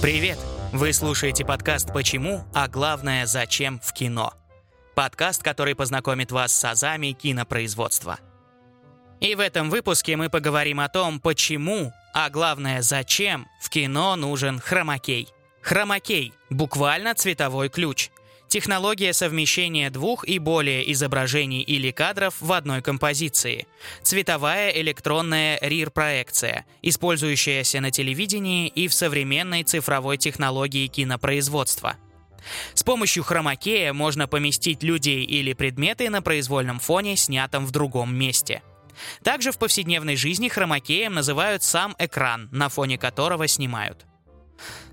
Привет! Вы слушаете подкаст «Почему?», а главное «Зачем?» в кино. Подкаст, который познакомит вас с азами кинопроизводства. И в этом выпуске мы поговорим о том, почему, а главное зачем в кино нужен хромакей. Хромакей – буквально цветовой ключ – Технология совмещения двух и более изображений или кадров в одной композиции. Цветовая электронная RIR-проекция, использующаяся на телевидении и в современной цифровой технологии кинопроизводства. С помощью хромакея можно поместить людей или предметы на произвольном фоне, снятом в другом месте. Также в повседневной жизни хромакеем называют сам экран, на фоне которого снимают –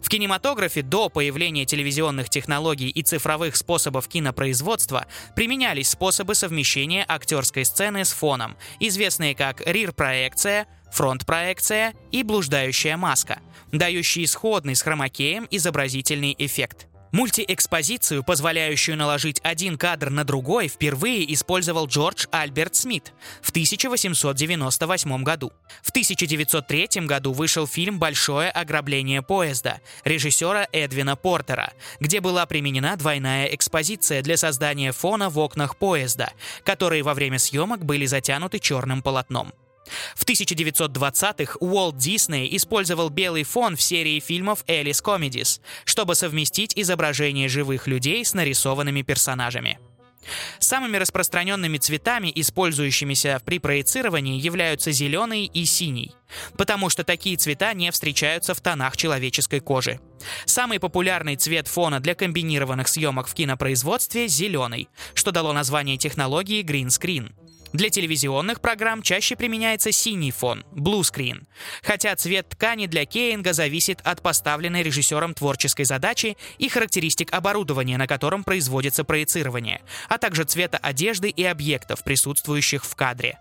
в кинематографе до появления телевизионных технологий и цифровых способов кинопроизводства применялись способы совмещения актерской сцены с фоном, известные как рир-проекция, фронт-проекция и блуждающая маска, дающие сходный с хромакеем изобразительный эффект. Мультиэкспозицию, позволяющую наложить один кадр на другой, впервые использовал Джордж Альберт Смит в 1898 году. В 1903 году вышел фильм «Большое ограбление поезда» режиссера Эдвина Портера, где была применена двойная экспозиция для создания фона в окнах поезда, которые во время съемок были затянуты черным полотном. В 1920-х Уолт Дисней использовал белый фон в серии фильмов «Элис Комедис», чтобы совместить изображение живых людей с нарисованными персонажами. Самыми распространенными цветами, использующимися при проецировании, являются зеленый и синий, потому что такие цвета не встречаются в тонах человеческой кожи. Самый популярный цвет фона для комбинированных съемок в кинопроизводстве – зеленый, что дало название технологии Green Screen – для телевизионных программ чаще применяется синий фон – blue screen, хотя цвет ткани для кейнга зависит от поставленной режиссером творческой задачи и характеристик оборудования, на котором производится проецирование, а также цвета одежды и объектов, присутствующих в кадре.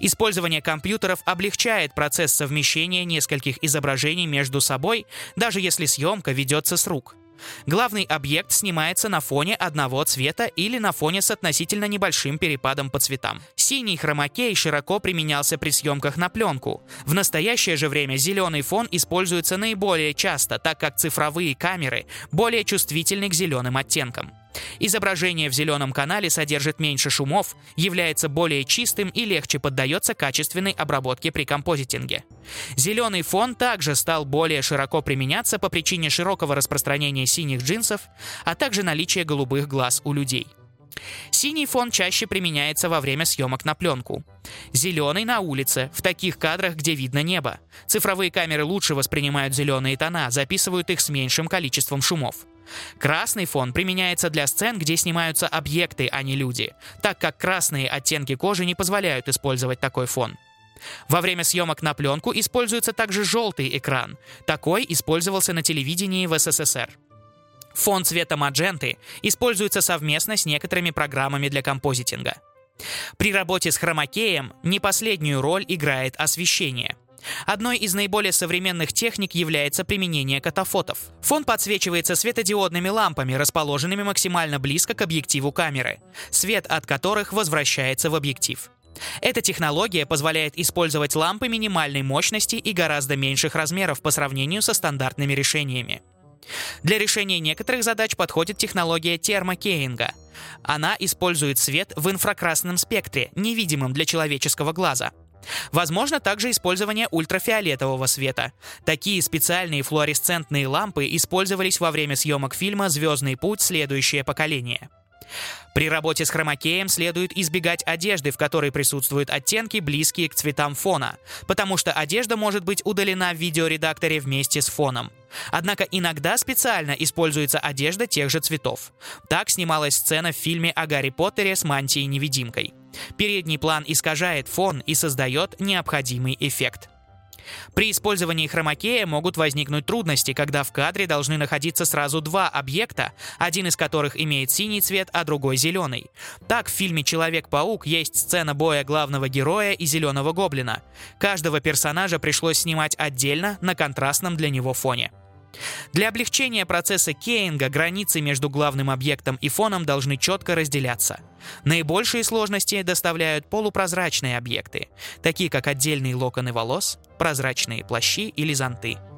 Использование компьютеров облегчает процесс совмещения нескольких изображений между собой, даже если съемка ведется с рук – Главный объект снимается на фоне одного цвета или на фоне с относительно небольшим перепадом по цветам. Синий хромакей широко применялся при съемках на пленку. В настоящее же время зеленый фон используется наиболее часто, так как цифровые камеры более чувствительны к зеленым оттенкам. Изображение в зеленом канале содержит меньше шумов, является более чистым и легче поддается качественной обработке при композитинге. Зеленый фон также стал более широко применяться по причине широкого распространения синих джинсов, а также наличия голубых глаз у людей. Синий фон чаще применяется во время съемок на пленку. Зеленый на улице, в таких кадрах, где видно небо. Цифровые камеры лучше воспринимают зеленые тона, записывают их с меньшим количеством шумов. Красный фон применяется для сцен, где снимаются объекты, а не люди, так как красные оттенки кожи не позволяют использовать такой фон. Во время съемок на пленку используется также желтый экран. Такой использовался на телевидении в СССР. Фон цвета мадженты используется совместно с некоторыми программами для композитинга. При работе с хромакеем не последнюю роль играет освещение – Одной из наиболее современных техник является применение катафотов. Фон подсвечивается светодиодными лампами, расположенными максимально близко к объективу камеры, свет от которых возвращается в объектив. Эта технология позволяет использовать лампы минимальной мощности и гораздо меньших размеров по сравнению со стандартными решениями. Для решения некоторых задач подходит технология термокеинга. Она использует свет в инфракрасном спектре, невидимым для человеческого глаза – Возможно также использование ультрафиолетового света. Такие специальные флуоресцентные лампы использовались во время съемок фильма «Звездный путь. Следующее поколение». При работе с хромакеем следует избегать одежды, в которой присутствуют оттенки, близкие к цветам фона, потому что одежда может быть удалена в видеоредакторе вместе с фоном. Однако иногда специально используется одежда тех же цветов. Так снималась сцена в фильме о Гарри Поттере с мантией-невидимкой. Передний план искажает фон и создает необходимый эффект. При использовании хромакея могут возникнуть трудности, когда в кадре должны находиться сразу два объекта, один из которых имеет синий цвет, а другой зеленый. Так в фильме «Человек-паук» есть сцена боя главного героя и зеленого гоблина. Каждого персонажа пришлось снимать отдельно на контрастном для него фоне. Для облегчения процесса кейнга границы между главным объектом и фоном должны четко разделяться. Наибольшие сложности доставляют полупрозрачные объекты, такие как отдельные локоны волос, прозрачные плащи или зонты –